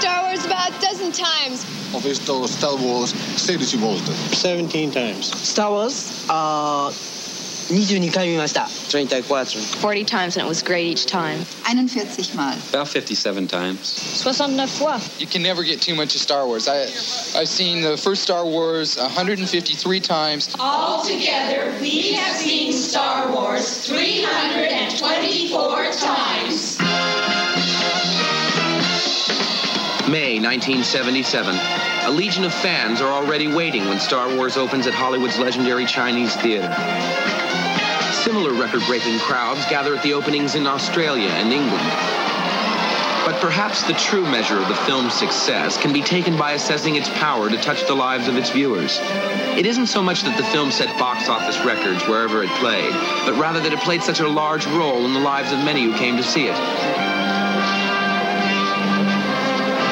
Star Wars about a dozen times. Ho visto Star Wars 16 volte. 17 times. Star Wars? Uh, 22回見ました。 34. 40 times and it was great each time. 41 Mal. About 57 times. 69 fois. You can never get too much of Star Wars. I, I've seen the first Star Wars 153 times. Altogether, we have seen Star Wars 324 times. May 1977. A legion of fans are already waiting when Star Wars opens at Hollywood's legendary Chinese theater. Similar record breaking crowds gather at the openings in Australia and England. But perhaps the true measure of the film's success can be taken by assessing its power to touch the lives of its viewers. It isn't so much that the film set box office records wherever it played, but rather that it played such a large role in the lives of many who came to see it.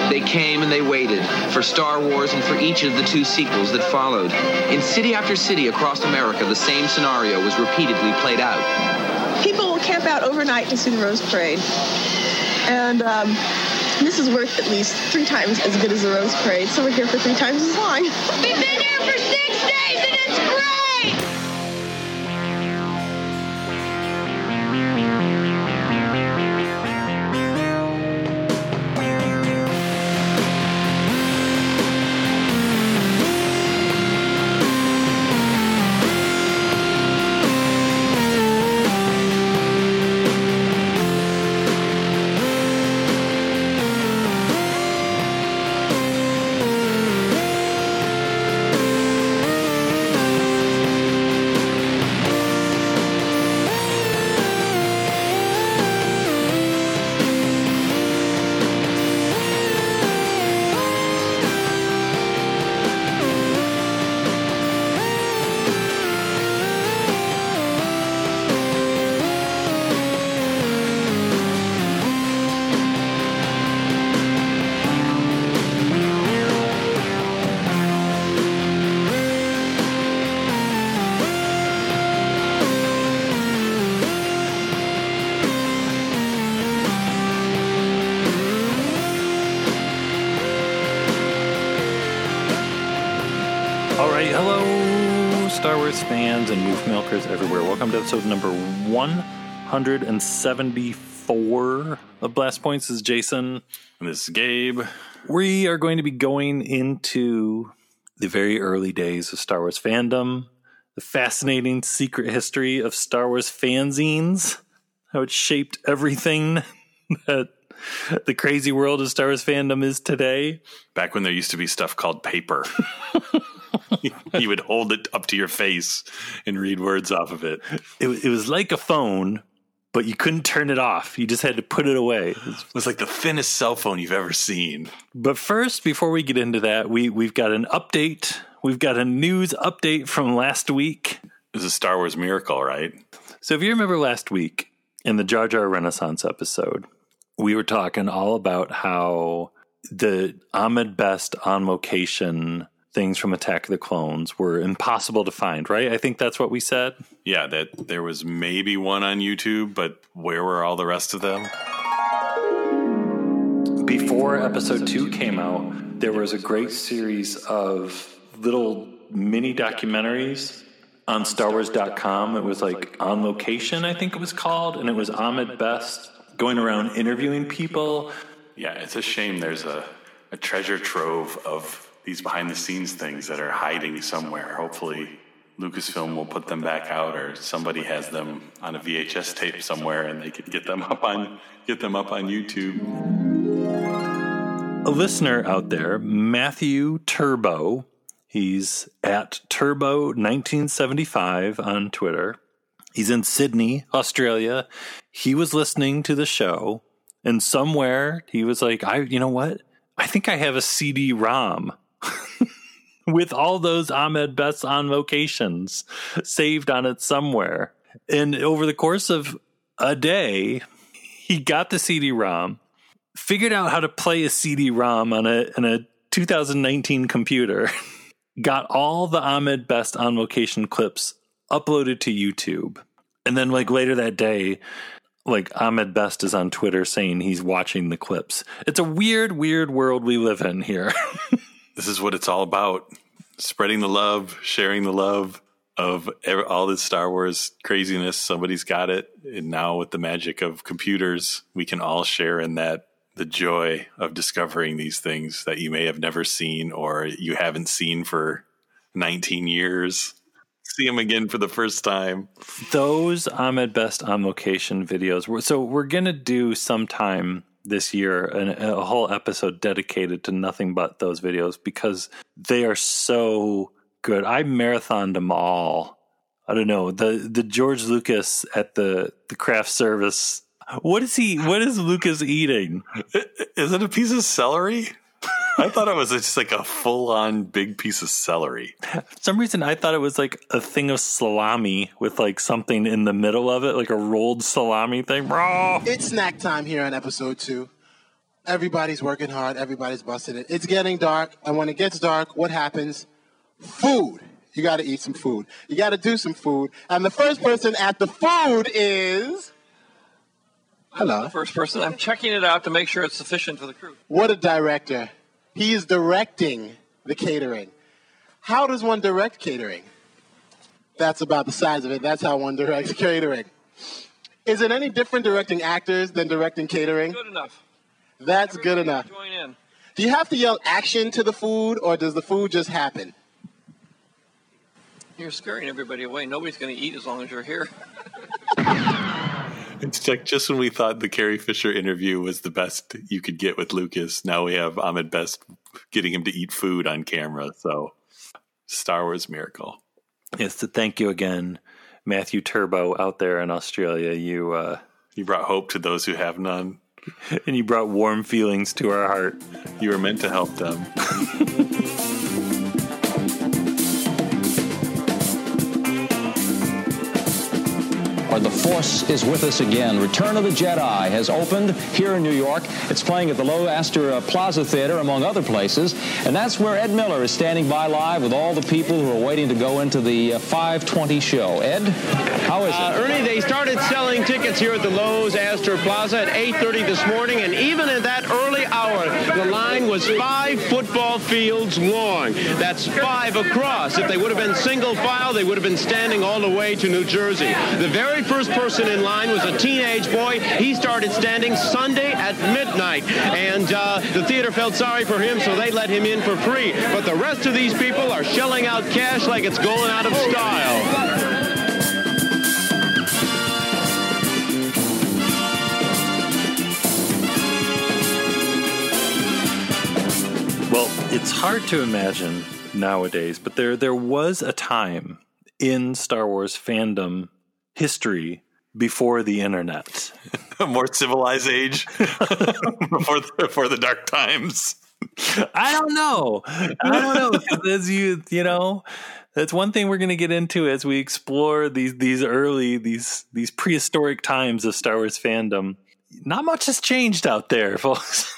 They came and they waited for Star Wars and for each of the two sequels that followed. In city after city across America, the same scenario was repeatedly played out. People will camp out overnight to see the Rose Parade. And um, this is worth at least three times as good as the Rose Parade, so we're here for three times as long. We've been here for six days and it's great! Milkers everywhere. Welcome to episode number 174 of Blast Points. This is Jason. And this is Gabe. We are going to be going into the very early days of Star Wars fandom, the fascinating secret history of Star Wars fanzines, how it shaped everything that the crazy world of Star Wars fandom is today. Back when there used to be stuff called paper. you would hold it up to your face and read words off of it. It, it was like a phone, but you couldn't turn it off. You just had to put it away. It was like the thinnest cell phone you've ever seen. But first, before we get into that, we we've got an update. We've got a news update from last week. It was a Star Wars miracle, right? So if you remember last week in the Jar Jar Renaissance episode, we were talking all about how the Ahmed Best on location things from Attack of the Clones were impossible to find, right? I think that's what we said. Yeah, that there was maybe one on YouTube, but where were all the rest of them? Before episode two came out, there was a great series of little mini documentaries on StarWars.com. It was like on location, I think it was called, and it was Ahmed Best going around interviewing people. Yeah, it's a shame there's a, a treasure trove of these behind the scenes things that are hiding somewhere. Hopefully, Lucasfilm will put them back out, or somebody has them on a VHS tape somewhere, and they could get them up on get them up on YouTube. A listener out there, Matthew Turbo, he's at Turbo1975 on Twitter. He's in Sydney, Australia. He was listening to the show, and somewhere he was like, I, you know what? I think I have a CD ROM with all those Ahmed Best on locations saved on it somewhere. And over the course of a day, he got the CD ROM, figured out how to play a CD ROM on a, on a 2019 computer, got all the Ahmed Best on location clips uploaded to YouTube. And then, like later that day, like Ahmed Best is on Twitter saying he's watching the clips. It's a weird, weird world we live in here. this is what it's all about spreading the love, sharing the love of all this Star Wars craziness. Somebody's got it. And now, with the magic of computers, we can all share in that the joy of discovering these things that you may have never seen or you haven't seen for 19 years. See them again for the first time. Those Ahmed Best on location videos. So we're gonna do sometime this year an, a whole episode dedicated to nothing but those videos because they are so good. I marathoned them all. I don't know the the George Lucas at the the craft service. What is he? What is Lucas eating? Is it a piece of celery? I thought it was just like a full on big piece of celery. For some reason, I thought it was like a thing of salami with like something in the middle of it, like a rolled salami thing. Bro. It's snack time here on episode two. Everybody's working hard. Everybody's busting it. It's getting dark, and when it gets dark, what happens? Food. You got to eat some food. You got to do some food. And the first person at the food is. Hello. The first person. I'm checking it out to make sure it's sufficient for the crew. What a director. He is directing the catering. How does one direct catering? That's about the size of it. That's how one directs catering. Is it any different directing actors than directing catering? Good enough. That's good enough. Join in. Do you have to yell action to the food or does the food just happen? You're scaring everybody away. Nobody's going to eat as long as you're here. It's like just when we thought the Carrie Fisher interview was the best you could get with Lucas, now we have Ahmed Best getting him to eat food on camera. So, Star Wars miracle. Yes, to thank you again, Matthew Turbo out there in Australia. You uh, you brought hope to those who have none, and you brought warm feelings to our heart. You were meant to help them. The Force is with us again. Return of the Jedi has opened here in New York. It's playing at the Loews Astor uh, Plaza Theater, among other places. And that's where Ed Miller is standing by live with all the people who are waiting to go into the uh, 520 show. Ed, how is it? Uh, Ernie, they started selling tickets here at the Loews Astor Plaza at 8.30 this morning, and even at that early hour, the line was five football fields long. That's five across. If they would have been single file, they would have been standing all the way to New Jersey. The very first person in line was a teenage boy. He started standing Sunday at midnight, and uh, the theater felt sorry for him, so they let him in for free. But the rest of these people are shelling out cash like it's going out of style. Well, it's hard to imagine nowadays, but there there was a time in Star Wars fandom history before the internet. a more civilized age before the, before the dark times. I don't know. I don't know. as you you know, that's one thing we're going to get into as we explore these these early these these prehistoric times of Star Wars fandom. Not much has changed out there, folks.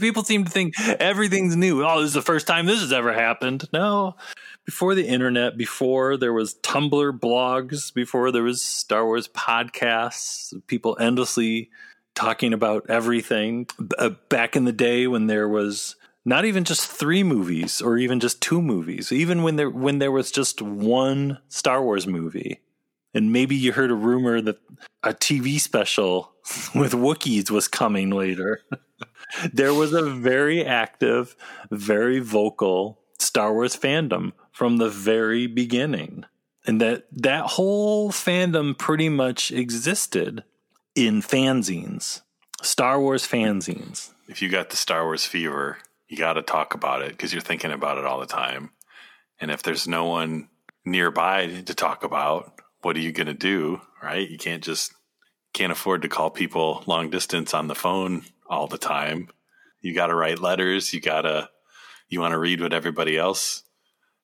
People seem to think everything's new. Oh, this is the first time this has ever happened. No, before the internet, before there was Tumblr blogs, before there was Star Wars podcasts, people endlessly talking about everything. Uh, back in the day when there was not even just three movies or even just two movies, even when there when there was just one Star Wars movie. And maybe you heard a rumor that a TV special with Wookiees was coming later. there was a very active, very vocal Star Wars fandom from the very beginning. And that that whole fandom pretty much existed in fanzines, Star Wars fanzines. If you got the Star Wars fever, you got to talk about it because you're thinking about it all the time. And if there's no one nearby to talk about, what are you going to do? Right? You can't just can't afford to call people long distance on the phone all the time. You got to write letters. You got to you want to read what everybody else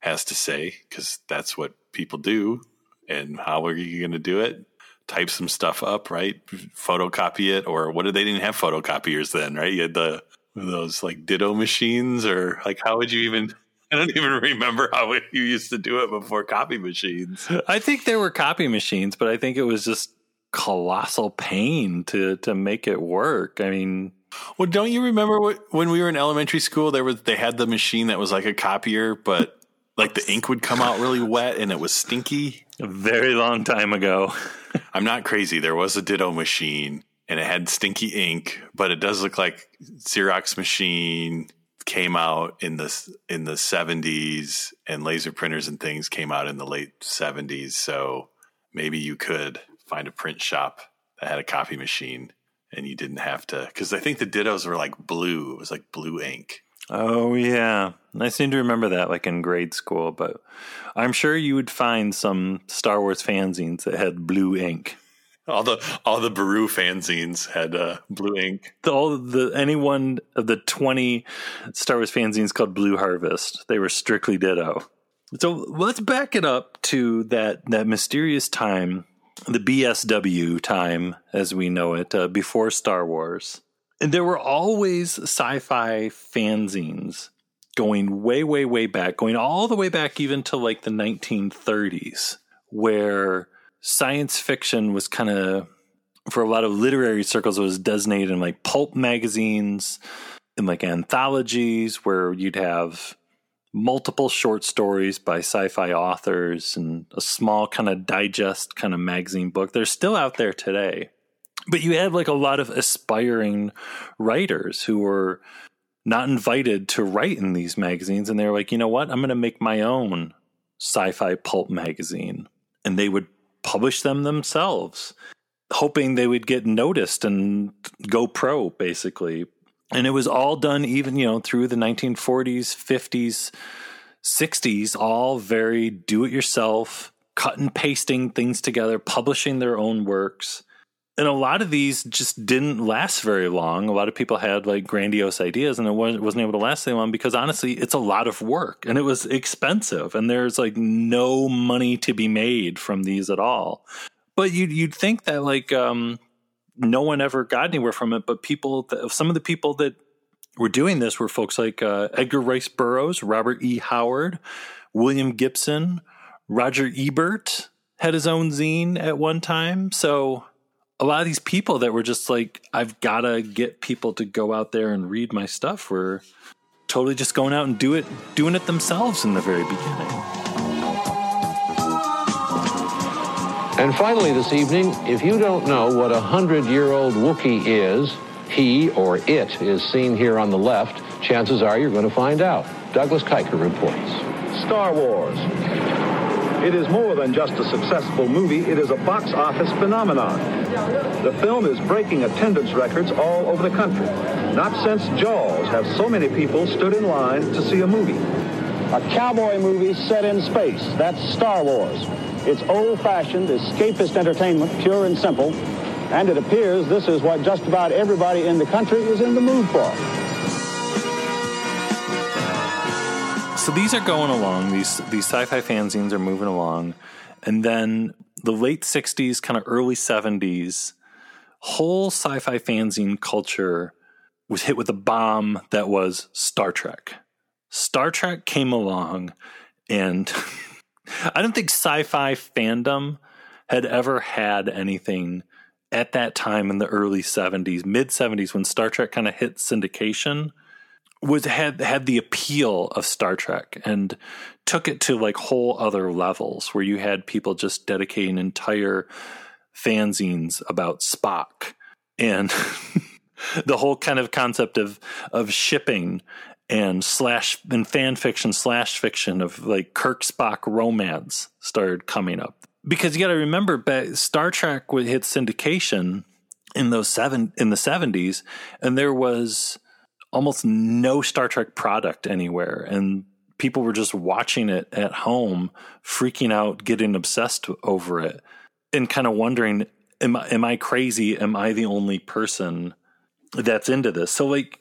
has to say because that's what people do. And how are you going to do it? Type some stuff up, right? Photocopy it, or what? Did they didn't have photocopiers then, right? You had the those like ditto machines, or like how would you even? I don't even remember how you used to do it before copy machines. I think there were copy machines, but I think it was just colossal pain to to make it work. I mean, well, don't you remember what, when we were in elementary school? There was they had the machine that was like a copier, but like the ink would come out really wet and it was stinky. A very long time ago. I'm not crazy. There was a Ditto machine and it had stinky ink, but it does look like Xerox machine came out in the in the 70s and laser printers and things came out in the late 70s. So maybe you could find a print shop that had a copy machine and you didn't have to because I think the Dittos were like blue. It was like blue ink. Oh yeah, I seem to remember that like in grade school. But I'm sure you would find some Star Wars fanzines that had blue ink. All the all the Baru fanzines had uh, blue ink. The, all the any one of the twenty Star Wars fanzines called Blue Harvest, they were strictly Ditto. So let's back it up to that that mysterious time, the BSW time as we know it, uh, before Star Wars. And there were always sci-fi fanzines going way, way, way back, going all the way back even to like the 1930s, where science fiction was kind of for a lot of literary circles it was designated in like pulp magazines and like anthologies where you'd have multiple short stories by sci-fi authors and a small kind of digest kind of magazine book. They're still out there today but you had like a lot of aspiring writers who were not invited to write in these magazines and they're like you know what i'm going to make my own sci-fi pulp magazine and they would publish them themselves, hoping they would get noticed and go pro, basically. And it was all done even, you know, through the 1940s, 50s, 60s, all very do it yourself, cut and pasting things together, publishing their own works. And a lot of these just didn't last very long. A lot of people had like grandiose ideas and it wasn't able to last very long because honestly, it's a lot of work and it was expensive and there's like no money to be made from these at all. But you'd, you'd think that like, um, no one ever got anywhere from it, but people, some of the people that were doing this were folks like uh, Edgar Rice Burroughs, Robert E. Howard, William Gibson, Roger Ebert had his own zine at one time. So a lot of these people that were just like, I've got to get people to go out there and read my stuff were totally just going out and do it, doing it themselves in the very beginning. And finally, this evening, if you don't know what a hundred year old Wookiee is, he or it is seen here on the left, chances are you're going to find out. Douglas Kiker reports. Star Wars. It is more than just a successful movie, it is a box office phenomenon. The film is breaking attendance records all over the country. Not since Jaws have so many people stood in line to see a movie. A cowboy movie set in space. That's Star Wars. It's old-fashioned, escapist entertainment, pure and simple. And it appears this is what just about everybody in the country is in the mood for. So these are going along. These these sci-fi fanzines are moving along, and then the late '60s, kind of early '70s, whole sci-fi fanzine culture was hit with a bomb that was Star Trek. Star Trek came along, and I don't think sci-fi fandom had ever had anything at that time in the early 70s, mid 70s when Star Trek kind of hit syndication was had had the appeal of Star Trek and took it to like whole other levels where you had people just dedicating entire fanzines about Spock and the whole kind of concept of of shipping and slash and fan fiction slash fiction of like Kirk Spock romance started coming up. Because you got to remember Star Trek would hit syndication in those seven in the 70s and there was almost no Star Trek product anywhere. And people were just watching it at home, freaking out, getting obsessed over it, and kind of wondering, am I, am I crazy? Am I the only person that's into this? So, like,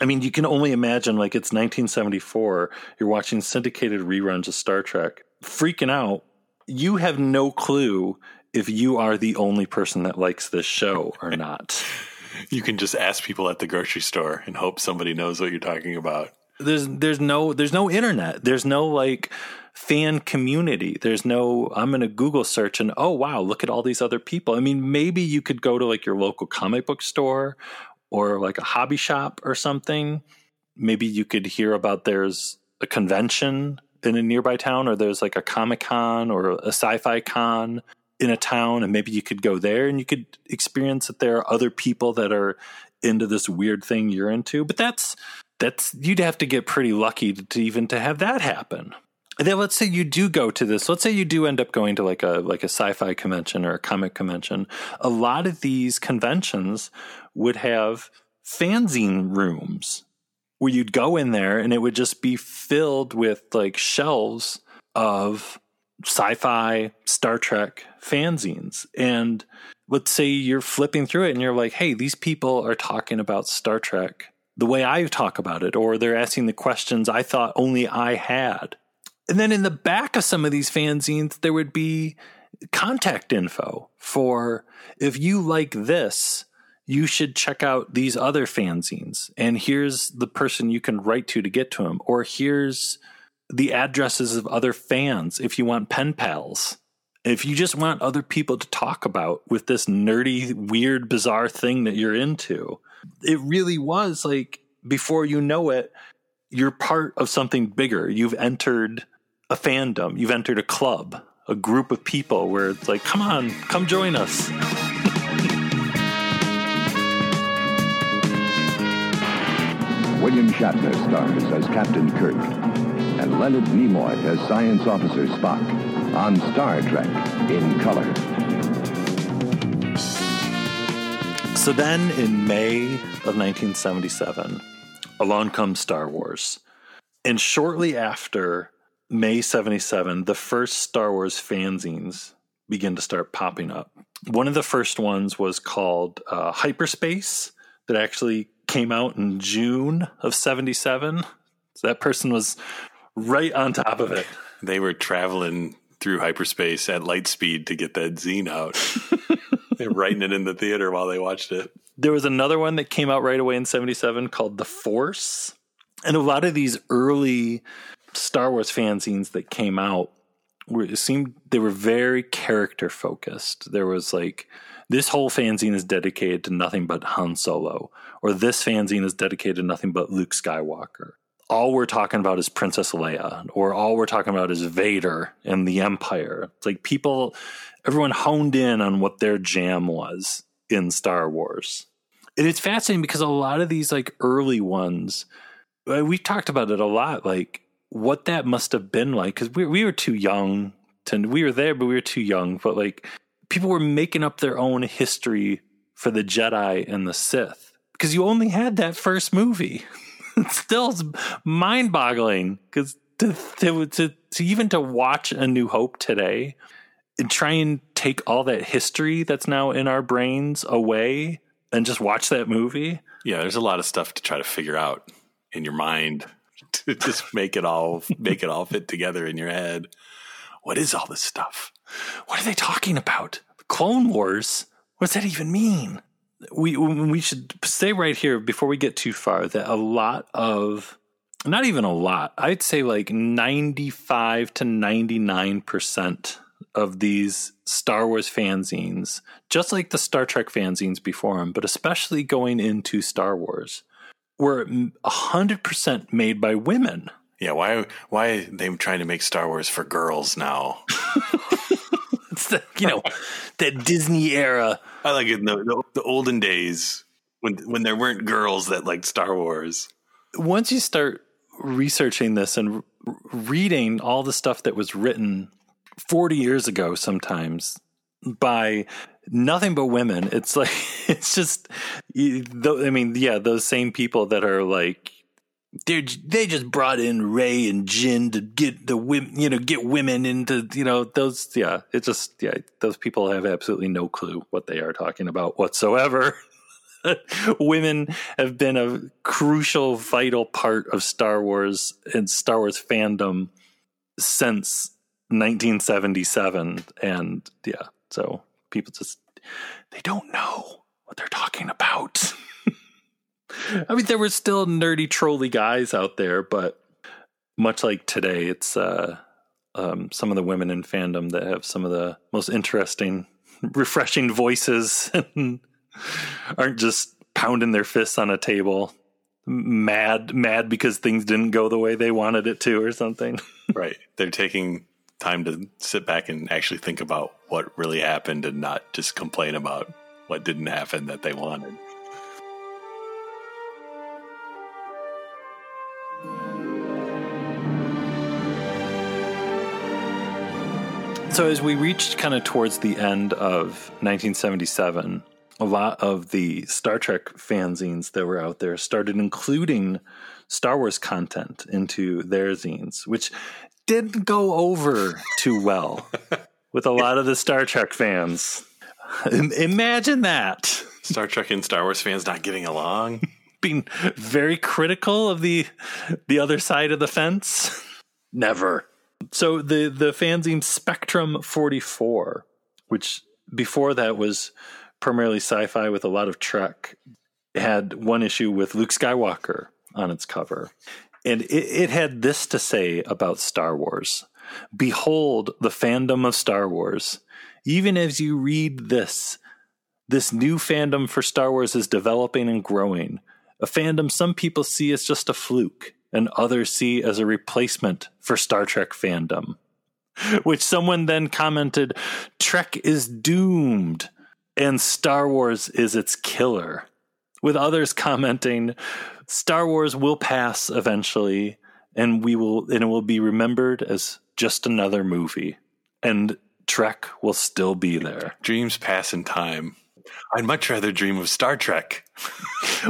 I mean, you can only imagine, like, it's 1974, you're watching syndicated reruns of Star Trek, freaking out. You have no clue if you are the only person that likes this show or not. You can just ask people at the grocery store and hope somebody knows what you're talking about. There's there's no there's no internet. There's no like fan community. There's no, I'm going to Google search and, oh, wow, look at all these other people. I mean, maybe you could go to like your local comic book store or like a hobby shop or something. Maybe you could hear about there's a convention in a nearby town or there's like a Comic Con or a sci fi con in a town and maybe you could go there and you could experience that there are other people that are into this weird thing you're into. But that's, that's, you'd have to get pretty lucky to, to even to have that happen. And then let's say you do go to this. Let's say you do end up going to like a like a sci-fi convention or a comic convention. A lot of these conventions would have fanzine rooms where you'd go in there and it would just be filled with like shelves of sci-fi, Star Trek fanzines. And let's say you're flipping through it and you're like, "Hey, these people are talking about Star Trek the way I talk about it or they're asking the questions I thought only I had." And then in the back of some of these fanzines, there would be contact info for if you like this, you should check out these other fanzines. And here's the person you can write to to get to them. Or here's the addresses of other fans if you want pen pals. If you just want other people to talk about with this nerdy, weird, bizarre thing that you're into, it really was like before you know it, you're part of something bigger. You've entered a fandom, you've entered a club, a group of people where it's like, come on, come join us. William Shatner stars as Captain Kirk, and Leonard Nimoy as Science Officer Spock on Star Trek in color. So then, in May of 1977, along comes Star Wars. And shortly after May 77, the first Star Wars fanzines begin to start popping up. One of the first ones was called uh, Hyperspace, that actually came out in June of 77. So that person was right on top of it. They were traveling through hyperspace at light speed to get that zine out. They're writing it in the theater while they watched it. There was another one that came out right away in 77 called The Force. And a lot of these early Star Wars fanzines that came out were it seemed they were very character focused. There was like this whole fanzine is dedicated to nothing but Han Solo, or this fanzine is dedicated to nothing but Luke Skywalker. All we're talking about is Princess Leia, or all we're talking about is Vader and the Empire. It's like people, everyone honed in on what their jam was in Star Wars. And it's fascinating because a lot of these like early ones, uh, we talked about it a lot, like what that must have been like because we we were too young to we were there, but we were too young. But like people were making up their own history for the Jedi and the Sith because you only had that first movie. still mind boggling because to, to, to, to even to watch A New Hope today and try and take all that history that's now in our brains away and just watch that movie. Yeah, there's a lot of stuff to try to figure out in your mind to just make it all make it all fit together in your head. What is all this stuff? What are they talking about? Clone Wars? What does that even mean? We we should say right here before we get too far that a lot of not even a lot. I'd say like 95 to 99% of these Star Wars fanzines, just like the Star Trek fanzines before them, but especially going into Star Wars, were 100% made by women. Yeah, why why are they trying to make Star Wars for girls now? the, you know, that Disney era. I like it in the, the, the olden days when when there weren't girls that liked Star Wars. Once you start researching this and reading all the stuff that was written 40 years ago sometimes by nothing but women. It's like it's just I mean, yeah, those same people that are like they they just brought in Rey and Jyn to get the women, you know, get women into, you know, those. Yeah, it's just yeah, those people have absolutely no clue what they are talking about whatsoever. women have been a crucial, vital part of Star Wars and Star Wars fandom since 1977, and yeah, so people just they don't know what they're talking about. I mean, there were still nerdy, trolly guys out there, but much like today, it's uh, um, some of the women in fandom that have some of the most interesting, refreshing voices and aren't just pounding their fists on a table, mad, mad because things didn't go the way they wanted it to, or something. right. They're taking time to sit back and actually think about what really happened and not just complain about what didn't happen that they wanted. So as we reached kind of towards the end of 1977, a lot of the Star Trek fanzines that were out there started including Star Wars content into their zines, which didn't go over too well with a lot of the Star Trek fans. Imagine that. Star Trek and Star Wars fans not getting along. Being very critical of the the other side of the fence. Never. So the the fanzine Spectrum 44, which before that was primarily sci-fi with a lot of Trek, had one issue with Luke Skywalker on its cover. And it, it had this to say about Star Wars. Behold the fandom of Star Wars. Even as you read this, this new fandom for Star Wars is developing and growing. A fandom some people see as just a fluke and others see as a replacement for Star Trek fandom. Which someone then commented Trek is doomed and Star Wars is its killer. With others commenting Star Wars will pass eventually and we will and it will be remembered as just another movie and Trek will still be there. Dreams pass in time. I'd much rather dream of Star Trek.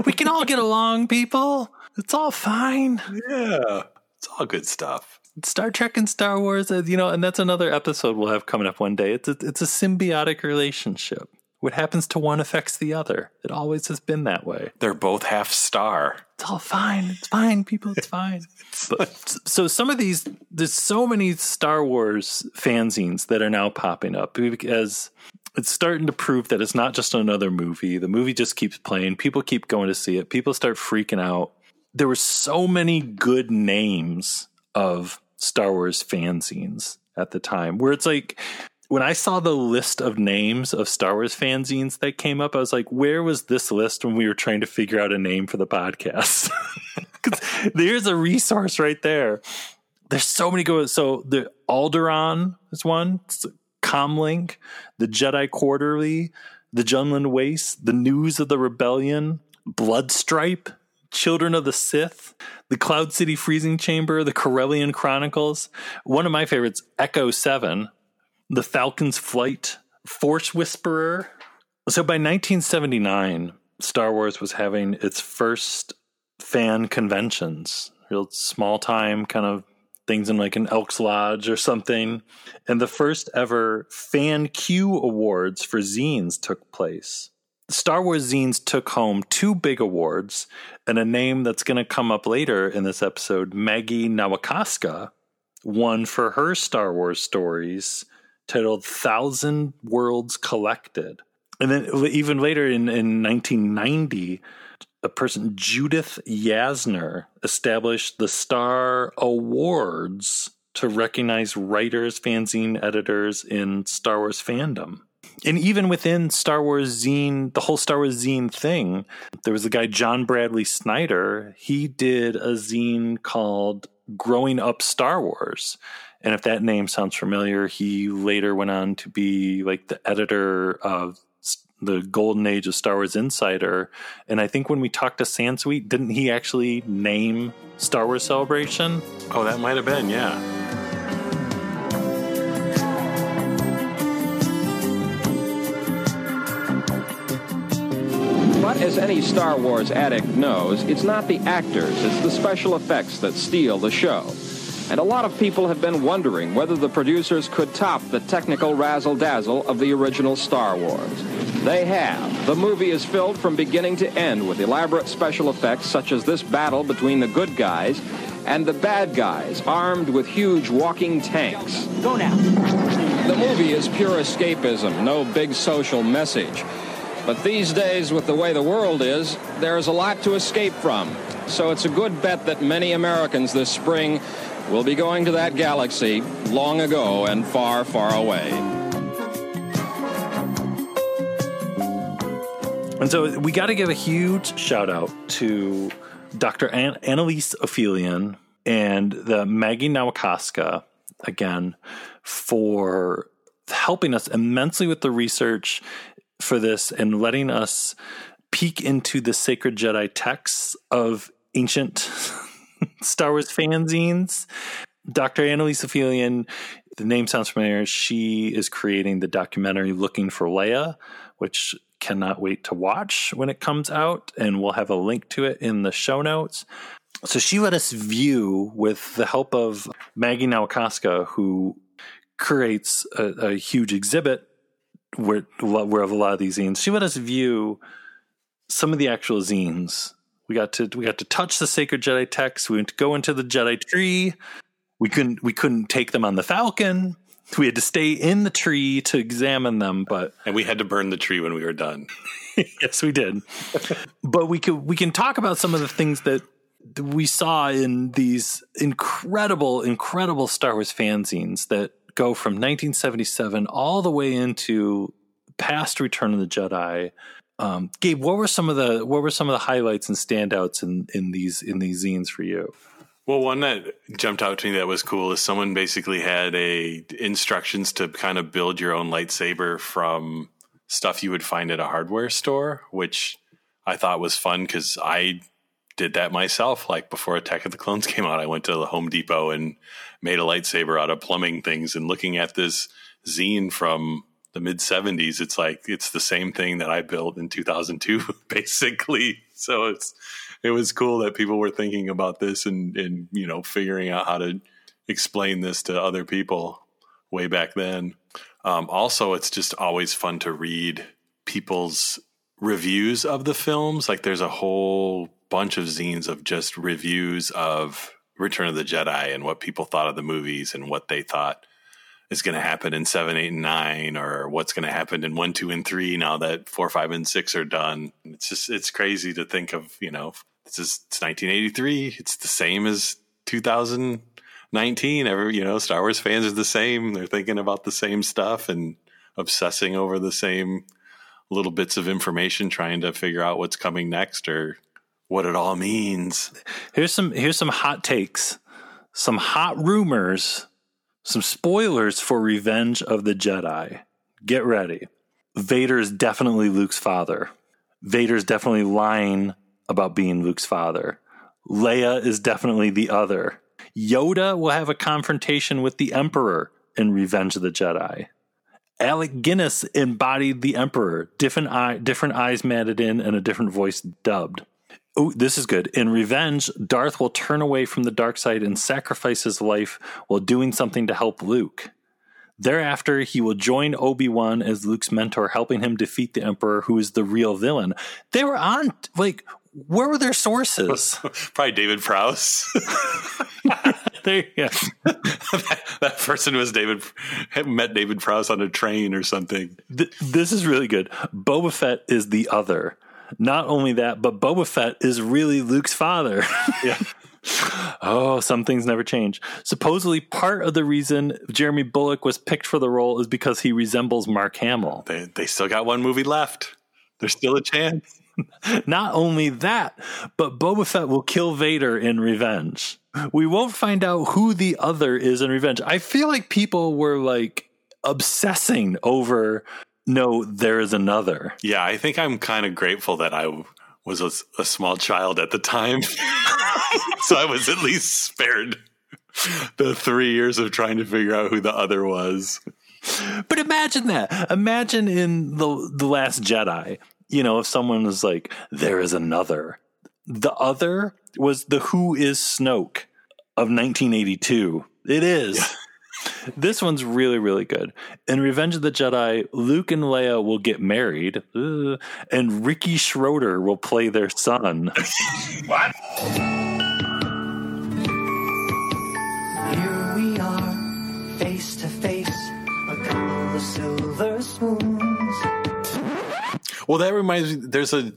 we can all get along, people. It's all fine. Yeah, it's all good stuff. Star Trek and Star Wars, you know, and that's another episode we'll have coming up one day. It's a, it's a symbiotic relationship. What happens to one affects the other. It always has been that way. They're both half star. It's all fine. It's fine, people. It's fine. but, so some of these, there's so many Star Wars fanzines that are now popping up because it's starting to prove that it's not just another movie. The movie just keeps playing. People keep going to see it. People start freaking out there were so many good names of Star Wars fanzines at the time where it's like when I saw the list of names of Star Wars fanzines that came up, I was like, where was this list when we were trying to figure out a name for the podcast? There's a resource right there. There's so many good. So the Alderaan is one, Comlink, the Jedi Quarterly, the Jundland Waste, the News of the Rebellion, Bloodstripe, Children of the Sith, the Cloud City Freezing Chamber, the Corellian Chronicles. One of my favorites, Echo 7, The Falcon's Flight, Force Whisperer. So by 1979, Star Wars was having its first fan conventions, real small time kind of things in like an Elks Lodge or something. And the first ever Fan Q Awards for zines took place. Star Wars zines took home two big awards and a name that's going to come up later in this episode, Maggie Nowakowska, won for her Star Wars stories titled Thousand Worlds Collected. And then even later in, in 1990, a person, Judith Yasner, established the Star Awards to recognize writers, fanzine editors in Star Wars fandom and even within Star Wars zine, the whole Star Wars zine thing, there was a guy, John Bradley Snyder. He did a zine called Growing Up Star Wars. And if that name sounds familiar, he later went on to be like the editor of the golden age of Star Wars Insider. And I think when we talked to Sansweet, didn't he actually name Star Wars Celebration? Oh, that might have been, yeah. As any Star Wars addict knows, it's not the actors, it's the special effects that steal the show. And a lot of people have been wondering whether the producers could top the technical razzle-dazzle of the original Star Wars. They have. The movie is filled from beginning to end with elaborate special effects such as this battle between the good guys and the bad guys armed with huge walking tanks. Go now. The movie is pure escapism, no big social message. But these days, with the way the world is, there is a lot to escape from. So it's a good bet that many Americans this spring will be going to that galaxy long ago and far, far away. And so we got to give a huge shout out to Dr. An- Annalise Ophelian and the Maggie Nowakowska again for helping us immensely with the research for this and letting us peek into the sacred Jedi texts of ancient Star Wars fanzines. Dr. Annalise Ophelian, the name sounds familiar. She is creating the documentary Looking for Leia, which cannot wait to watch when it comes out, and we'll have a link to it in the show notes. So she let us view, with the help of Maggie Nowakowska, who creates a, a huge exhibit where, where of a lot of these zines. She let us view some of the actual zines. We got to we got to touch the sacred Jedi text. We went to go into the Jedi tree. We couldn't we couldn't take them on the Falcon. We had to stay in the tree to examine them, but and we had to burn the tree when we were done. yes, we did. but we could we can talk about some of the things that we saw in these incredible, incredible Star Wars fanzines that go from 1977 all the way into past Return of the Jedi. Um, Gabe, what were some of the what were some of the highlights and standouts in in these in these zines for you? Well, one that jumped out to me that was cool is someone basically had a instructions to kind of build your own lightsaber from stuff you would find at a hardware store, which I thought was fun because I did that myself. Like before Attack of the Clones came out, I went to the Home Depot and made a lightsaber out of plumbing things. And looking at this zine from the mid 70s, it's like it's the same thing that I built in 2002, basically. So it's it was cool that people were thinking about this and and you know figuring out how to explain this to other people way back then. Um, also, it's just always fun to read people's reviews of the films. Like there's a whole bunch of zines of just reviews of Return of the Jedi and what people thought of the movies and what they thought is going to happen in seven, eight, and nine, or what's going to happen in one, two, and three. Now that four, five, and six are done, it's just it's crazy to think of. You know, this is it's 1983. It's the same as 2019. Every you know, Star Wars fans are the same. They're thinking about the same stuff and obsessing over the same little bits of information, trying to figure out what's coming next or what it all means. Here's some here's some hot takes, some hot rumors, some spoilers for Revenge of the Jedi. Get ready. Vader is definitely Luke's father. Vader's definitely lying about being Luke's father. Leia is definitely the other. Yoda will have a confrontation with the Emperor in Revenge of the Jedi. Alec Guinness embodied the Emperor, different eye, different eyes matted in, and a different voice dubbed. Oh, this is good. In Revenge, Darth will turn away from the dark side and sacrifice his life while doing something to help Luke. Thereafter, he will join Obi Wan as Luke's mentor, helping him defeat the Emperor, who is the real villain. They were on, like, where were their sources? Probably David Prowse. there, yeah. that, that, person was David, met David Prowse on a train or something. Th- this is really good. Boba Fett is the other. Not only that, but Boba Fett is really Luke's father. yeah. Oh, some things never change. Supposedly, part of the reason Jeremy Bulloch was picked for the role is because he resembles Mark Hamill. They, they still got one movie left. There's still a chance. Not only that, but Boba Fett will kill Vader in Revenge. We won't find out who the other is in Revenge. I feel like people were like obsessing over no, there is another. Yeah, I think I'm kind of grateful that I was a, a small child at the time. so I was at least spared the three years of trying to figure out who the other was. But imagine that. Imagine in the the Last Jedi, you know, if someone was like, "There is another." The other was the Who is Snoke of 1982. It is. Yeah. This one's really, really good. In Revenge of the Jedi, Luke and Leia will get married, uh, and Ricky Schroder will play their son. what? Here we are, face to face, a couple of silver spoons. Well, that reminds me. There's a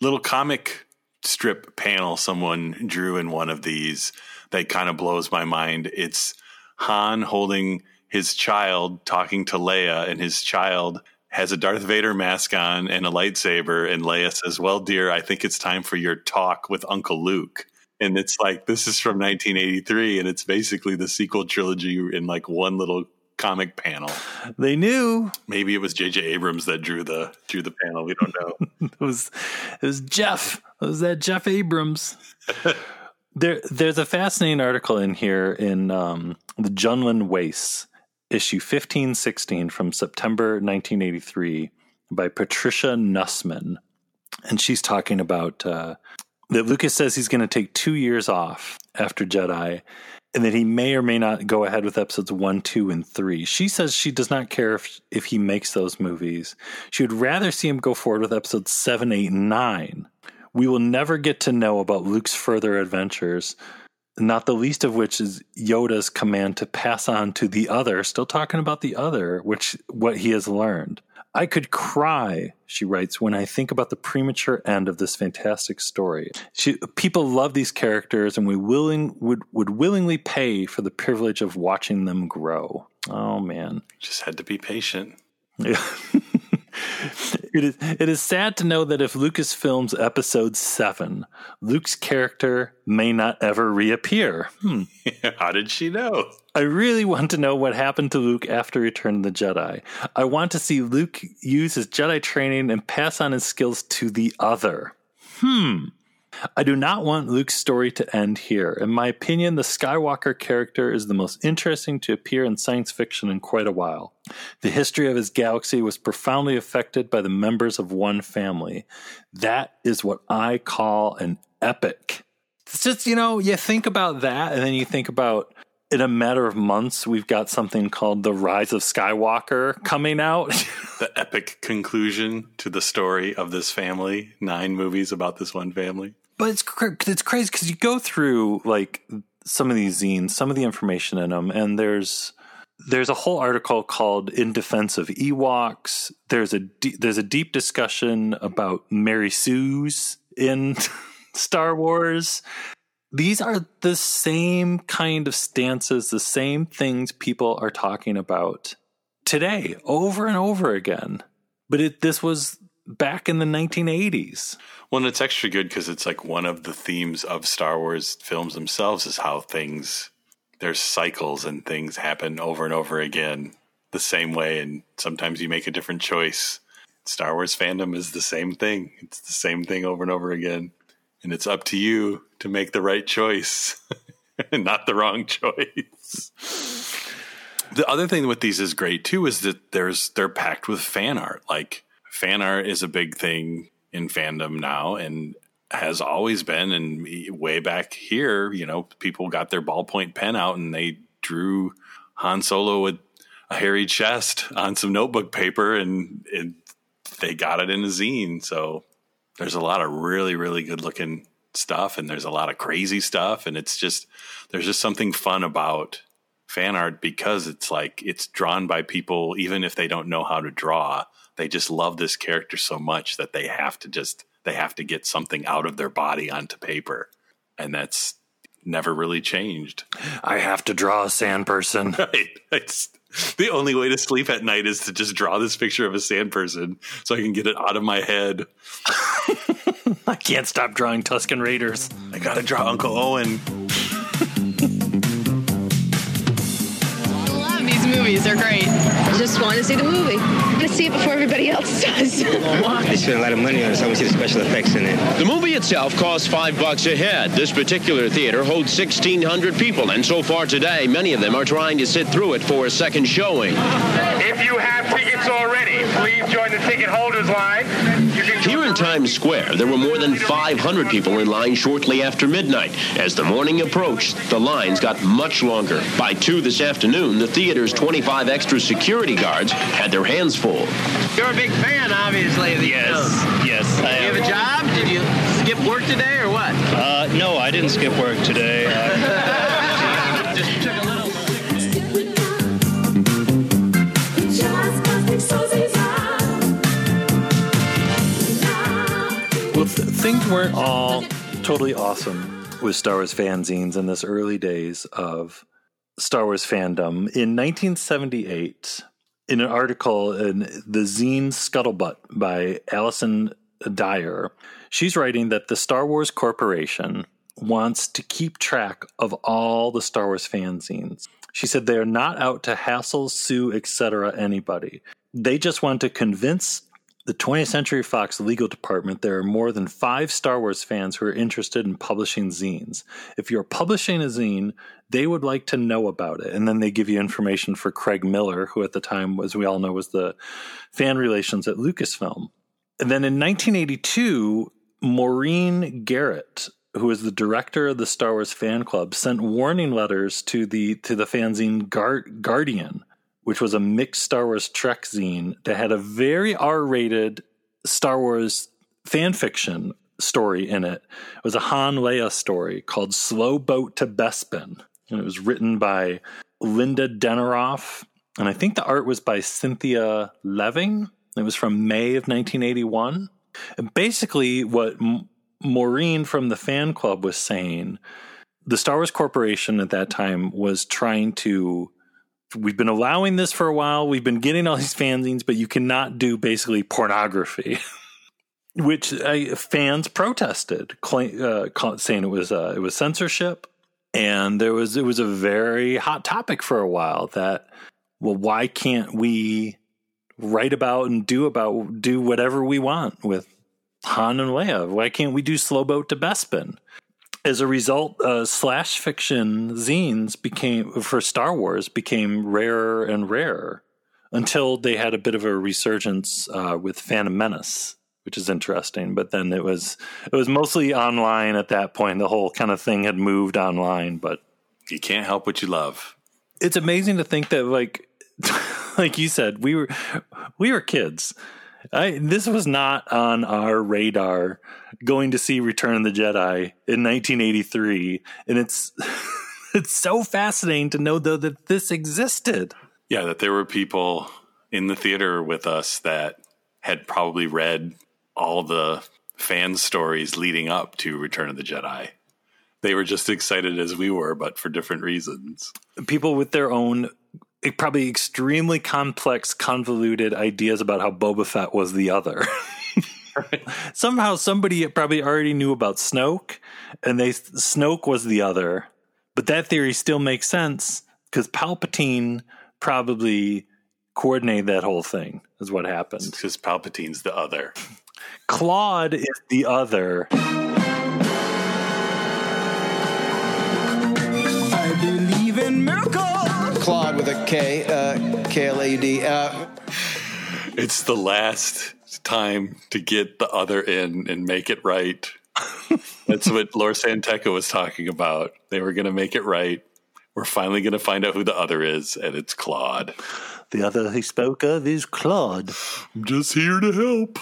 little comic strip panel someone drew in one of these that kind of blows my mind. It's Han holding his child talking to Leia, and his child has a Darth Vader mask on and a lightsaber. And Leia says, Well, dear, I think it's time for your talk with Uncle Luke. And it's like, this is from 1983, and it's basically the sequel trilogy in like one little comic panel. They knew. Maybe it was J.J. Abrams that drew the drew the panel. We don't know. it was it was Jeff. It was that Jeff Abrams. there, there's a fascinating article in here in um, the Jundland Wastes issue 1516 from September 1983 by Patricia Nussman. And she's talking about uh, that Lucas says he's going to take two years off after Jedi and that he may or may not go ahead with episodes one, two, and three. She says she does not care if, if he makes those movies. She would rather see him go forward with episodes seven, eight, and nine. We will never get to know about Luke's further adventures not the least of which is Yoda's command to pass on to the other, still talking about the other, which what he has learned. I could cry, she writes, when I think about the premature end of this fantastic story. She, people love these characters and we willing would, would willingly pay for the privilege of watching them grow. Oh man. Just had to be patient. Yeah. it is it is sad to know that if Lucasfilm's episode seven, Luke's character may not ever reappear. Hmm. How did she know? I really want to know what happened to Luke after Return of the Jedi. I want to see Luke use his Jedi training and pass on his skills to the other. Hmm. I do not want Luke's story to end here. In my opinion, the Skywalker character is the most interesting to appear in science fiction in quite a while. The history of his galaxy was profoundly affected by the members of one family. That is what I call an epic. It's just, you know, you think about that and then you think about in a matter of months, we've got something called The Rise of Skywalker coming out. the epic conclusion to the story of this family. Nine movies about this one family. But it's it's crazy because you go through like some of these zines, some of the information in them, and there's there's a whole article called "In Defense of Ewoks." There's a there's a deep discussion about Mary Sue's in Star Wars. These are the same kind of stances, the same things people are talking about today, over and over again. But it this was back in the 1980s. Well, and it's extra good because it's like one of the themes of Star Wars films themselves is how things, there's cycles and things happen over and over again the same way. And sometimes you make a different choice. Star Wars fandom is the same thing, it's the same thing over and over again. And it's up to you to make the right choice and not the wrong choice. The other thing with these is great too is that there's they're packed with fan art. Like fan art is a big thing in fandom now and has always been. And way back here, you know, people got their ballpoint pen out and they drew Han Solo with a hairy chest on some notebook paper and it, they got it in a zine. So there's a lot of really, really good looking stuff and there's a lot of crazy stuff. And it's just, there's just something fun about fan art because it's like it's drawn by people, even if they don't know how to draw they just love this character so much that they have to just they have to get something out of their body onto paper. And that's never really changed. I have to draw a sand person. Right. It's the only way to sleep at night is to just draw this picture of a sand person so i can get it out of my head. I can't stop drawing Tusken raiders. I gotta draw uncle owen movies are great. I just want to see the movie. I'm going to see it before everybody else does. They spent a lot of money on it, so we see the special effects in it. The movie itself costs five bucks a head. This particular theater holds 1,600 people, and so far today, many of them are trying to sit through it for a second showing. If you have tickets already, please join the ticket holders line. Here in Times Square, there were more than 500 people in line shortly after midnight. As the morning approached, the lines got much longer. By 2 this afternoon, the theater's 25 extra security guards had their hands full. You're a big fan, obviously, of the Yes, film. yes. I Do you have a job? Did you skip work today or what? Uh, no, I didn't skip work today. things weren't all totally awesome with Star Wars fanzines in this early days of Star Wars fandom. In 1978, in an article in the zine Scuttlebutt by Allison Dyer, she's writing that the Star Wars Corporation wants to keep track of all the Star Wars fanzines. She said they are not out to hassle, sue, etc. anybody. They just want to convince the 20th Century Fox legal department there are more than five Star Wars fans who are interested in publishing zines. If you're publishing a zine, they would like to know about it. And then they give you information for Craig Miller, who at the time, as we all know, was the fan relations at Lucasfilm. And then in 1982, Maureen Garrett, who was the director of the Star Wars fan club, sent warning letters to the to the fanzine Guardian which was a mixed Star Wars Trek zine that had a very R-rated Star Wars fan fiction story in it. It was a Han Leia story called Slow Boat to Bespin. And it was written by Linda Deneroff. And I think the art was by Cynthia Leving. It was from May of 1981. And basically, what M- Maureen from the fan club was saying, the Star Wars Corporation at that time was trying to we've been allowing this for a while. We've been getting all these fanzines, but you cannot do basically pornography, which uh, fans protested, claim, uh, saying it was uh, it was censorship, and there was it was a very hot topic for a while. That well, why can't we write about and do about do whatever we want with Han and Leia? Why can't we do Slow Boat to Bespin? As a result, uh, slash fiction zines became for Star Wars became rarer and rarer until they had a bit of a resurgence uh, with Phantom Menace, which is interesting. But then it was it was mostly online at that point. The whole kind of thing had moved online, but you can't help what you love. It's amazing to think that, like, like you said, we were we were kids. I, this was not on our radar going to see Return of the Jedi in 1983, and it's it's so fascinating to know though that this existed. Yeah, that there were people in the theater with us that had probably read all the fan stories leading up to Return of the Jedi. They were just excited as we were, but for different reasons. People with their own probably extremely complex, convoluted ideas about how Boba Fett was the other. Somehow somebody probably already knew about Snoke, and they Snoke was the other. But that theory still makes sense because Palpatine probably coordinated that whole thing. Is what happened. Because Palpatine's the other. Claude is the other. Claude with a K, uh, K L A U D. Uh, it's the last time to get the other in and make it right. That's what Lor San Tekka was talking about. They were going to make it right. We're finally going to find out who the other is, and it's Claude. The other he spoke of is Claude. I'm just here to help.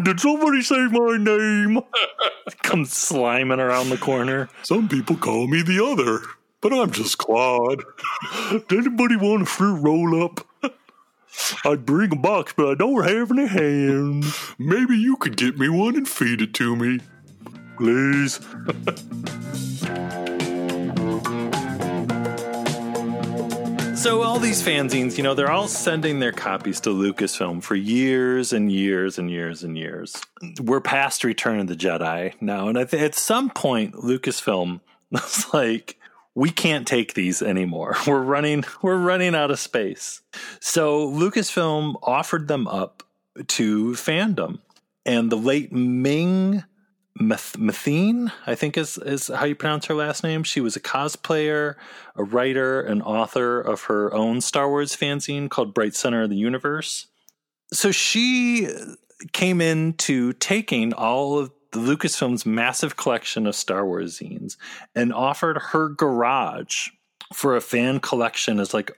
Did somebody say my name? Comes sliming around the corner. Some people call me the other, but I'm just Claude. Anybody want a fruit roll up? I'd bring a box, but I don't have any hands. Maybe you could get me one and feed it to me. Please. So all these fanzines, you know, they're all sending their copies to Lucasfilm for years and years and years and years. We're past Return of the Jedi now, and th- at some point, Lucasfilm was like, we can't take these anymore. We're running we're running out of space. So Lucasfilm offered them up to fandom. And the late Ming Wathne, I think is is how you pronounce her last name. She was a cosplayer, a writer, an author of her own Star Wars fanzine called Bright Center of the Universe. So she came into taking all of Lucasfilm's massive collection of Star Wars zines and offered her garage for a fan collection as like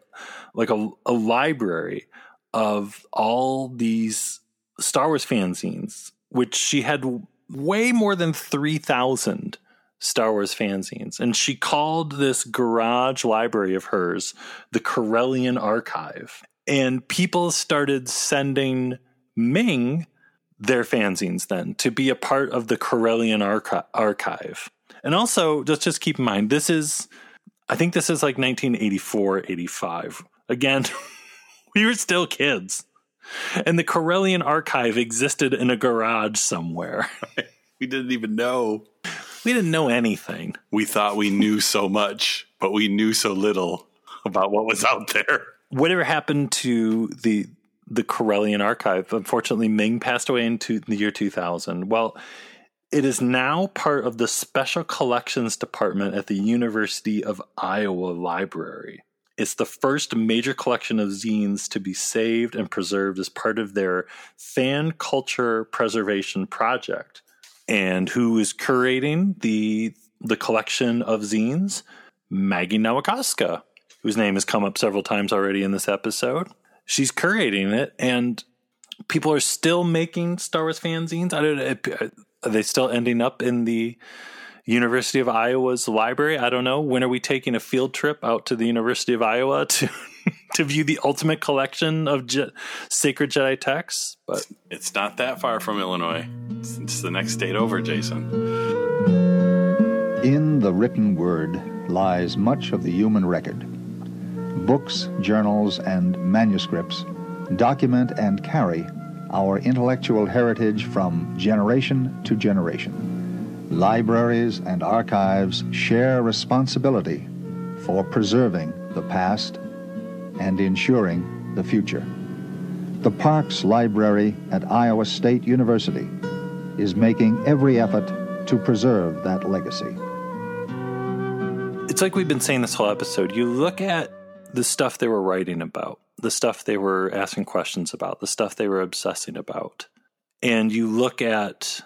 like a, a library of all these Star Wars fanzines, which she had way more than 3,000 Star Wars fanzines. And she called this garage library of hers the Corellian Archive. And people started sending Ming their fanzines then to be a part of the Corellian archi- archive. And also, just just keep in mind, this is, I think this is like 1984, 85. Again, we were still kids. And the Corellian archive existed in a garage somewhere. we didn't even know. We didn't know anything. We thought we knew so much, but we knew so little about what was out there. Whatever happened to the the Corellian archive? Unfortunately, Ming passed away in, two, in the year 2000. Well, it is now part of the Special Collections Department at the University of Iowa Library. It's the first major collection of zines to be saved and preserved as part of their fan culture preservation project. And who is curating the the collection of zines? Maggie Nowakowska, whose name has come up several times already in this episode. She's curating it, and people are still making Star Wars fanzines. I don't know. Are they still ending up in the University of Iowa's library? I don't know. When are we taking a field trip out to the University of Iowa to to view the ultimate collection of Je- sacred Jedi texts? But it's not that far from Illinois. It's, it's the next state over, Jason. In the written word lies much of the human record. Books, journals, and manuscripts document and carry our intellectual heritage from generation to generation. Libraries and archives share responsibility for preserving the past and ensuring the future. The Parks Library at Iowa State University is making every effort to preserve that legacy. It's like we've been saying this whole episode. You look at the stuff they were writing about, the stuff they were asking questions about, the stuff they were obsessing about. And you look at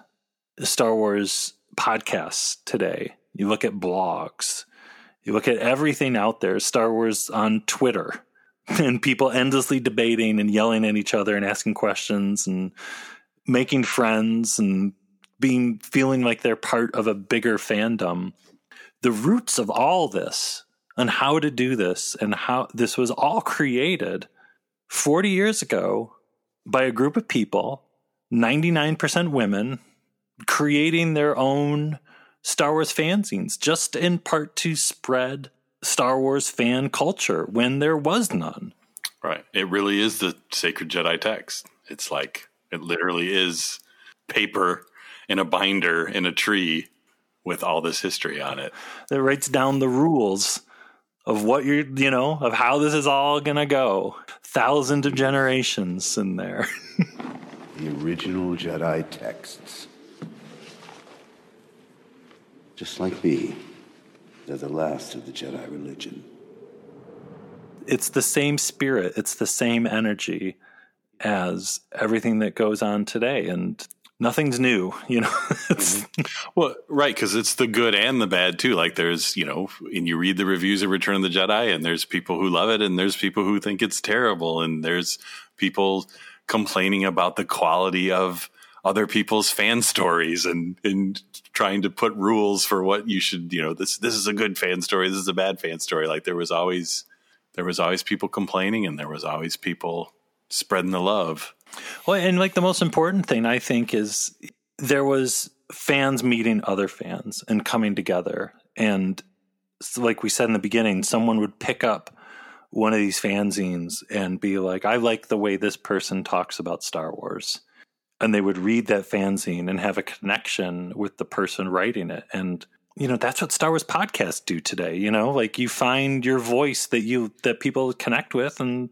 Star Wars podcasts today, you look at blogs, you look at everything out there, Star Wars on Twitter, and people endlessly debating and yelling at each other and asking questions and making friends and being feeling like they're part of a bigger fandom. The roots of all this on how to do this and how this was all created 40 years ago by a group of people, 99% women, creating their own Star Wars fanzines, just in part to spread Star Wars fan culture when there was none. Right. It really is the sacred Jedi text. It's like, it literally is paper in a binder in a tree with all this history on it. That writes down the rules of what you're, you know, of how this is all going to go. Thousands of generations in there. the original Jedi texts. Just like me, they're the last of the Jedi religion. It's the same spirit, it's the same energy as everything that goes on today. And nothing's new, you know. Mm-hmm. well, right, because it's the good and the bad too. Like there's, you know, and you read the reviews of Return of the Jedi, and there's people who love it, and there's people who think it's terrible, and there's people complaining about the quality of other people's fan stories and and trying to put rules for what you should, you know, this this is a good fan story, this is a bad fan story. Like there was always there was always people complaining, and there was always people spreading the love. Well, and like the most important thing I think is there was fans meeting other fans and coming together. And like we said in the beginning, someone would pick up one of these fanzines and be like, I like the way this person talks about Star Wars. And they would read that fanzine and have a connection with the person writing it. And you know that's what Star Wars podcasts do today. You know, like you find your voice that you that people connect with, and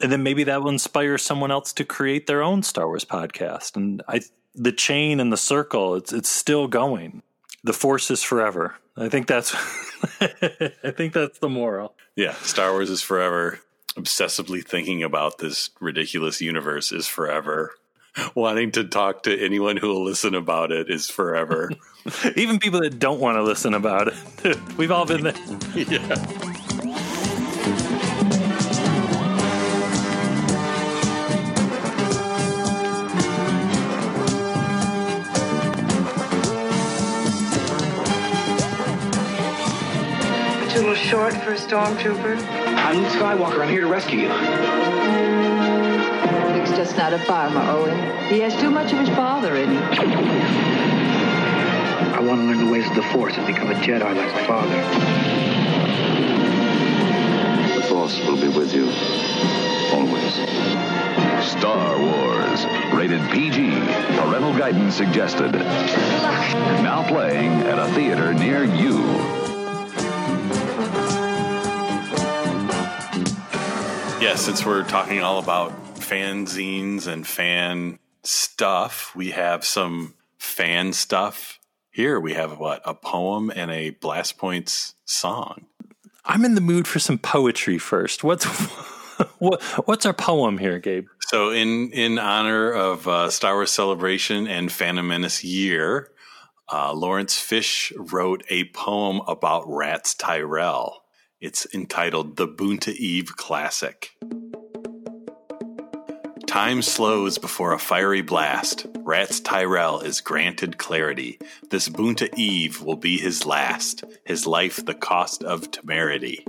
and then maybe that will inspire someone else to create their own Star Wars podcast. And I, the chain and the circle, it's it's still going. The force is forever. I think that's, I think that's the moral. Yeah, Star Wars is forever. Obsessively thinking about this ridiculous universe is forever. Wanting to talk to anyone who will listen about it is forever. Even people that don't want to listen about it. We've all been there. yeah. Short for a stormtrooper. I'm Luke Skywalker. I'm here to rescue you. Jack's just not a farmer, Owen. He has too much of his father in him. I want to learn the ways of the Force and become a Jedi like my father. The Force will be with you. Always. Star Wars. Rated PG. Parental guidance suggested. Now playing at a theater near you. Yeah, since we're talking all about fanzines and fan stuff, we have some fan stuff here. We have what? A poem and a Blast Points song. I'm in the mood for some poetry first. What's what, what's our poem here, Gabe? So, in in honor of uh, Star Wars Celebration and Phantom Menace year, uh, Lawrence Fish wrote a poem about Ratts Tyerell. It's entitled "The Boonta Eve Classic." Time slows before a fiery blast. Ratts Tyerell is granted clarity. This Boonta Eve will be his last, his life the cost of temerity.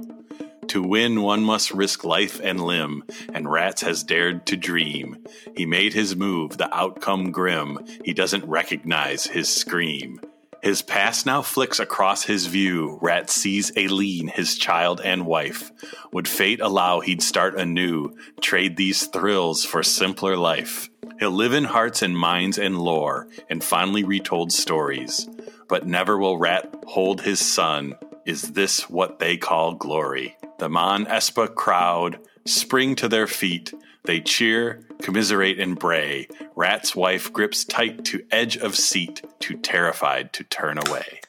To win, one must risk life and limb, and Ratts has dared to dream. He made his move, the outcome grim. He doesn't recognize his scream. His past now flicks across his view. Rat sees Aileen, his child and wife. Would fate allow he'd start anew, trade these thrills for simpler life. He'll live in hearts and minds and lore, and fondly retold stories. But never will Rat hold his son. Is this what they call glory? The Mos Espa crowd spring to their feet. They cheer, commiserate, and bray. Rat's wife grips tight to edge of seat, too terrified to turn away.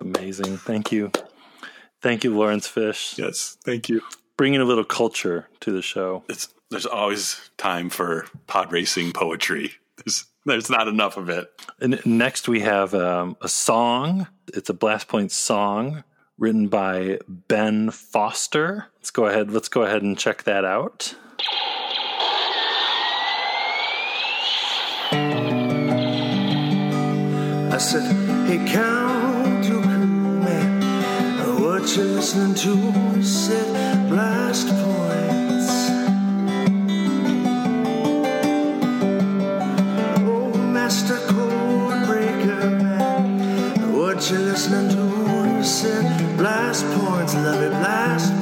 Amazing. Thank you. Thank you, Lawrence Fish. Yes, thank you. Bringing a little culture to the show. It's, there's always time for pod racing poetry. There's, there's not enough of it. And next, we have um, a song. It's a Blast Point song written by Ben Foster. Let's go ahead. Let's go ahead and check that out. I said, hey, Count Dooku man, what you listening to? Said, blast points. Oh, Master Code Breaker man, what you listening to? Blast points, love it, blast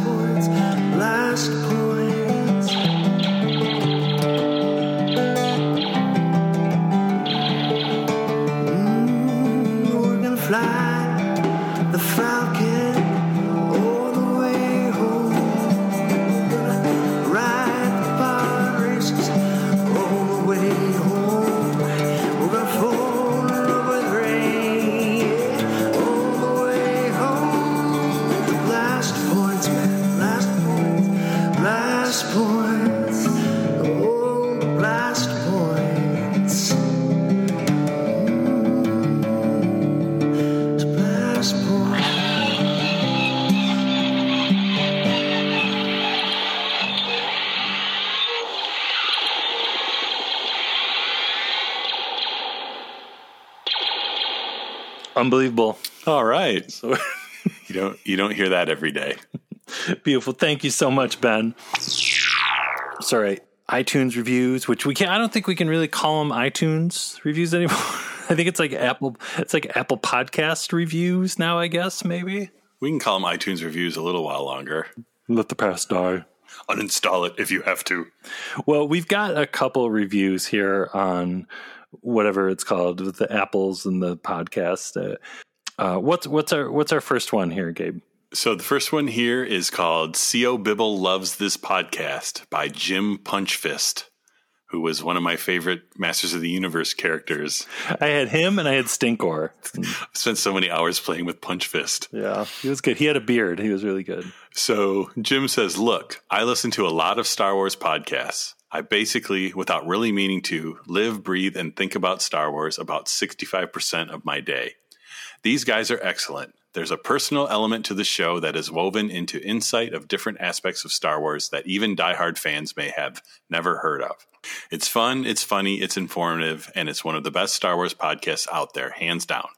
Unbelievable. All right. So you don't you don't hear that every day. Beautiful. Thank you so much, Ben. Sorry, iTunes reviews, which we can't. I don't think we can really call them iTunes reviews anymore. I think it's like Apple it's like Apple Podcast reviews now, I guess, maybe. We can call them iTunes reviews a little while longer. Let the past die. Uninstall it if you have to. Well, we've got a couple reviews here on whatever it's called with the apples and the podcast. Uh, uh, what's what's our what's our first one here, Gabe? So the first one here is called Sio Bibble Loves This Podcast by Jim Punchfist, who was one of my favorite Masters of the Universe characters. I had him and I had Stinkor. I've spent so many hours playing with Punchfist. Yeah, he was good. He had a beard. He was really good. So Jim says, Look, I listen to a lot of Star Wars podcasts. I basically, without really meaning to, live, breathe, and think about Star Wars about 65% of my day. These guys are excellent. There's a personal element to the show that is woven into insight of different aspects of Star Wars that even diehard fans may have never heard of. It's fun, it's funny, it's informative, and it's one of the best Star Wars podcasts out there, hands down.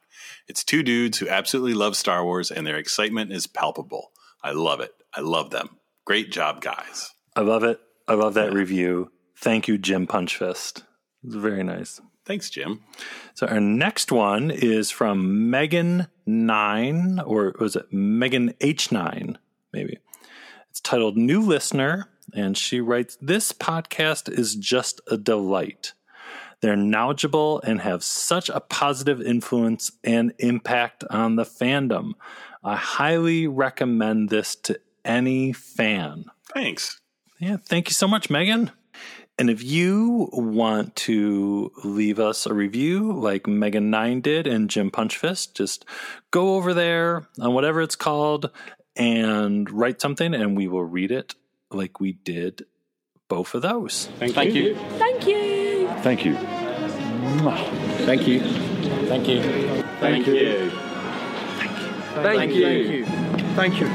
It's two dudes who absolutely love Star Wars, and their excitement is palpable. I love it. I love them. Great job, guys. I love it. I love that review. Thank you, Jim Punchfist. It's very nice. Thanks, Jim. So our next one is from Megan Nine, or was it Megan H Nine? Maybe it's titled "New Listener," and she writes, "This podcast is just a delight. They're knowledgeable and have such a positive influence and impact on the fandom. I highly recommend this to any fan." Thanks. Yeah, thank you so much, Megan. And if you want to leave us a review like Megan Nine did and Jim Punchfist, just go over there on whatever it's called and write something, and we will read it like we did both of those. Thank, Thank you. you. Thank you. Thank you. Thank you. Thank you. Thank you. Thank you. Thank you. Thank you. Thank you.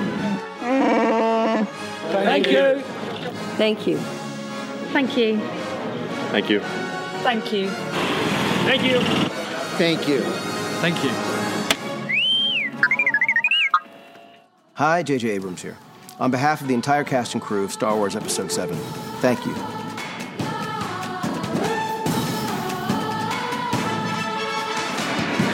Thank you. Thank you. Thank you. Thank you. Thank you. Thank you. Thank you. Thank you. Hi, J.J. Abrams here. On behalf of the entire cast and crew of Star Wars Episode 7, thank you.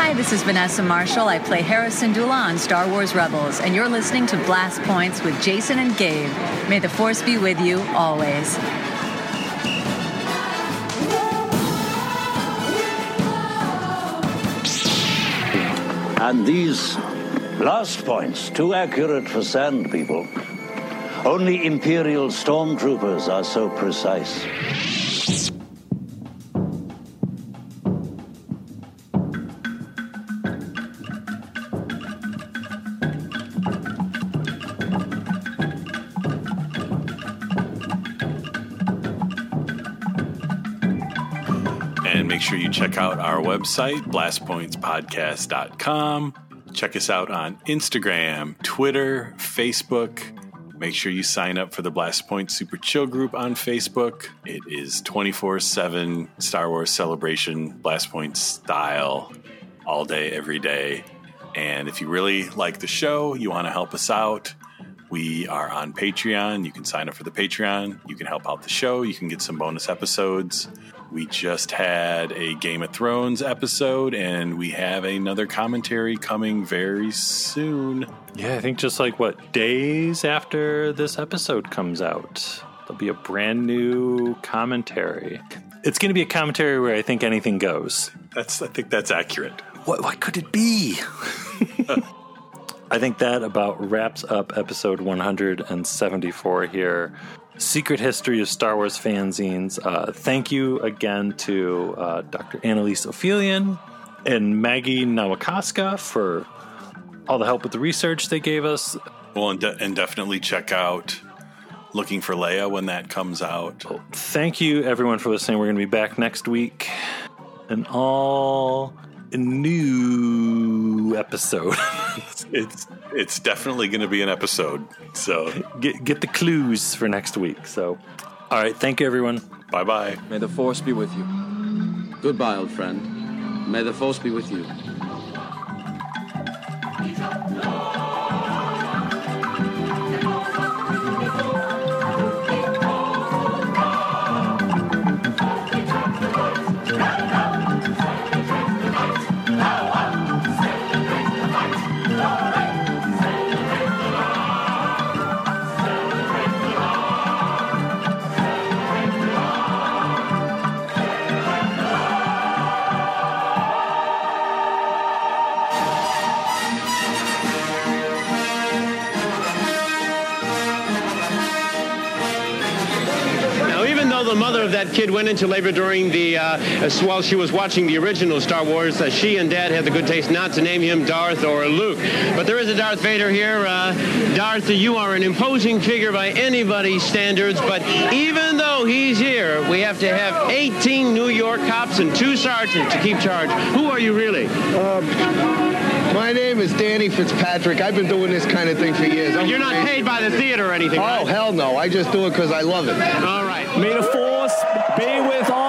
Hi, this is Vanessa Marshall. I play Hera Syndulla on Star Wars Rebels, and you're listening to Blast Points with Jason and Gabe. May the Force be with you always. And these blast points, too accurate for sand people. Only Imperial stormtroopers are so precise. Out our website, blastpointspodcast.com. Check us out on Instagram, Twitter, Facebook. Make sure you sign up for the Blast Point Super Chill group on Facebook. It is 24 7 Star Wars celebration, Blast Point style, all day, every day. And if you really like the show, you want to help us out, we are on Patreon. You can sign up for the Patreon. You can help out the show. You can get some bonus episodes. We just had a Game of Thrones episode, and we have another commentary coming very soon. Yeah, I think just like what days after this episode comes out, there'll be a brand new commentary. It's going to be a commentary where I think anything goes. That's I think that's accurate. What what could it be? I think that about wraps up episode 174 here. Secret History of Star Wars fanzines. Uh, thank you again to uh, Dr. Annalise Ophelian and Maggie Nowakowska for all the help with the research they gave us. Well, and, de- and definitely check out Looking for Leia when that comes out. Thank you, everyone, for listening. We're going to be back next week. and all new episode. it's it's definitely going to be an episode. So get get the clues for next week. So, all right, thank you, everyone. Bye bye. May the Force be with you. Goodbye, old friend. May the Force be with you. That kid went into labor during the, uh, while she was watching the original Star Wars, uh, she and Dad had the good taste not to name him Darth or Luke. But there is a Darth Vader here. Uh, Darth, you are an imposing figure by anybody's standards, but even though he's here, we have to have 18 New York cops and two sergeants to keep charge. Who are you really? My name is Danny Fitzpatrick. I've been doing this kind of thing for years. I'm You're not paid by the theater or anything, Oh, right? hell no. I just do it because I love it. All right. May the force be with all of you.